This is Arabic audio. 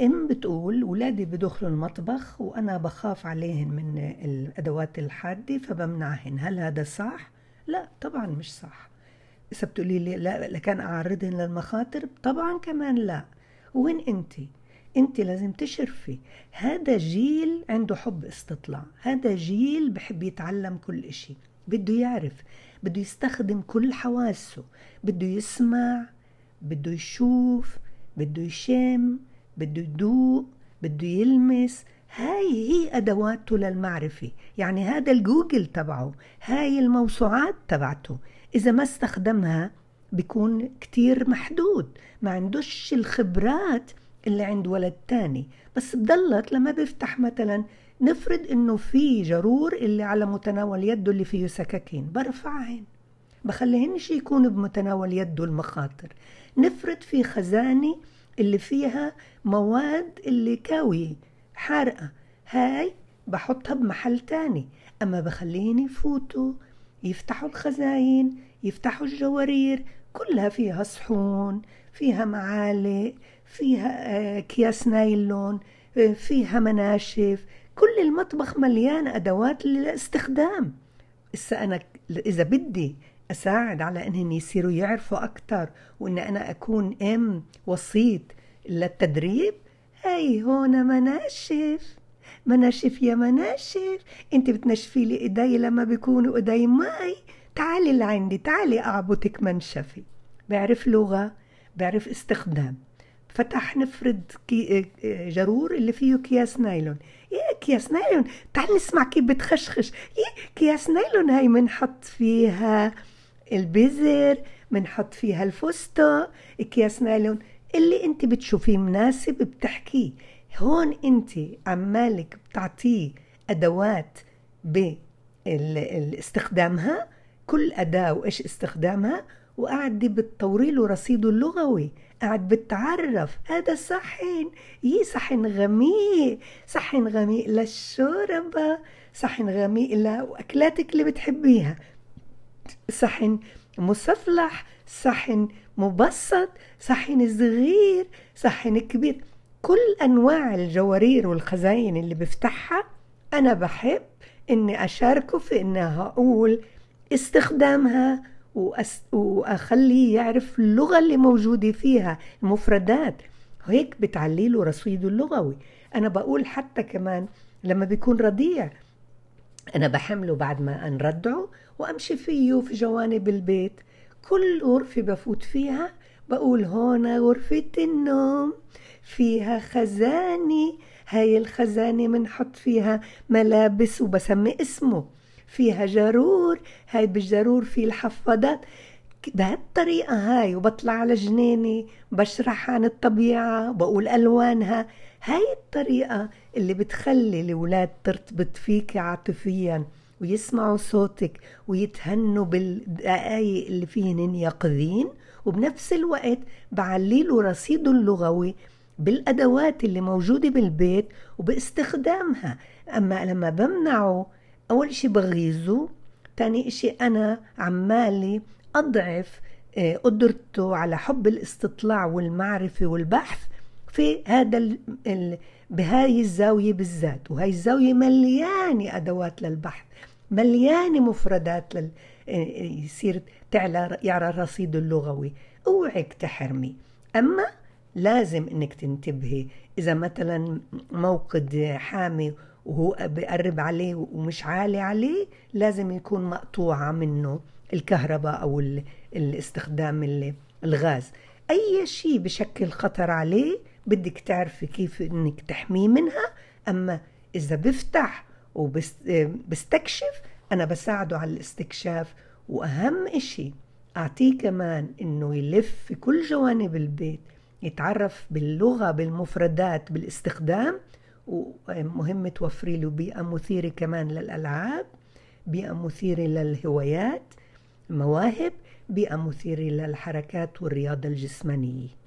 ام بتقول ولادي بدخلوا المطبخ وأنا بخاف عليهن من الأدوات الحادة فبمنعهن. هل هذا صح؟ لا طبعا مش صح. إذا بتقولي لي لا لكان أعرضهن للمخاطر؟ طبعا كمان لا. وين أنت؟ أنت لازم تشرفي. هذا جيل عنده حب استطلاع. هذا جيل بحب يتعلم كل إشي. بده يعرف. بده يستخدم كل حواسه. بده يسمع. بده يشوف. بده يشم. بده يدوق بده يلمس. هاي هي أدواته للمعرفة. يعني هذا الجوجل تبعه هاي الموسوعات تبعته. إذا ما استخدمها بيكون كتير محدود. ما عندوش الخبرات اللي عند ولد تاني. بس بضل لما بيفتح مثلا نفرض إنه في جرور اللي على متناول يده اللي فيه سكاكين. برفعهن بخليهنش يكون بمتناول يده المخاطر. نفرض في خزانة اللي فيها مواد اللي كاوية حارقة. هاي بحطها بمحل تاني. أما بخليهم يفوتوا يفتحوا الخزاين يفتحوا الجوارير كلها فيها صحون فيها معالق فيها أكياس نايلون فيها مناشف. كل المطبخ مليان أدوات للاستخدام. إسا أنا إذا بدي أساعد على أنهم يصيروا يعرفوا أكثر وإن أنا أكون أم وسيط للتدريب هاي هون مناشف. مناشف يا مناشف. انت بتنشفي لي ايدي لما بيكونوا ايدي ماي تعالي لعندي تعالي اعبطك منشفي. بعرف لغة بعرف استخدام. فتح نفرد كي جرور اللي فيه اكياس نايلون. يا اكياس نايلون. تعال نسمع كيف بتخشخش. يا اكياس نايلون هاي بنحط فيها البذر بنحط فيها الفستق. اكياس نايلون. اللي انت بتشوفيه مناسب بتحكيه. هون انت عمالك بتعطيه أدوات باستخدامها كل أداة وإيش استخدامها وقاعدة بتطوري له رصيده اللغوي. قاعد بتعرف هذا صحن. يي صحن غميق؟ صحن غميق للشوربة صحن غميق لأكلاتك اللي بتحبيها. صحن مصفلح صحن مبسط صحن صغير صحن كبير. كل أنواع الجوارير والخزاين اللي بفتحها أنا بحب إني أشاركه في إنها أقول استخدامها وأس... وأخليه يعرف اللغة اللي موجودة فيها المفردات. هيك بتعلي له رصيده اللغوي. أنا بقول حتى كمان لما بيكون رضيع أنا بحمله بعد ما أنردعه وأمشي فيه في جوانب البيت. كل غرفة بفوت فيها بقول هون غرفة النوم فيها خزانة. هاي الخزانة منحط فيها ملابس وبسمي اسمه. فيها جرور هاي بالجرور في الحفاضات. بهالطريقة هاي وبطلع على جنيني بشرح عن الطبيعة بقول ألوانها. هاي الطريقة اللي بتخلي الأولاد ترتبط فيك عاطفيا ويسمعوا صوتك ويتهنوا بالدقايق اللي فيهن يقظين. وبنفس الوقت بعلي له رصيده اللغوي بالأدوات اللي موجودة بالبيت وباستخدامها. أما لما بمنعه أول إشي بغيظه تاني إشي أنا عمالي أضعف قدرته على حب الاستطلاع والمعرفة والبحث في هذا ال بهاي الزاوية بالذات. وهاي الزاوية مليانة أدوات للبحث مليانة مفردات لل يصير تعلى يعلى الرصيد اللغوي. اوعك تحرمي. أما لازم إنك تنتبهي. إذا مثلا موقد حامي وهو بقرب عليه ومش عالي عليه لازم يكون مقطوعة منه. الكهرباء أو الاستخدام الغاز. أي شيء بشكل خطر عليه بدك تعرفي كيف إنك تحميه منها. أما إذا بفتح وبستكشف أنا بساعده على الاستكشاف. وأهم إشي أعطيه كمان إنه يلف في كل جوانب البيت يتعرف باللغة بالمفردات بالاستخدام. ومهم توفري له بيئة مثيرة كمان للألعاب بيئة مثيرة للهوايات. مواهب بيئة مثيرة للحركات والرياضة الجسمانية.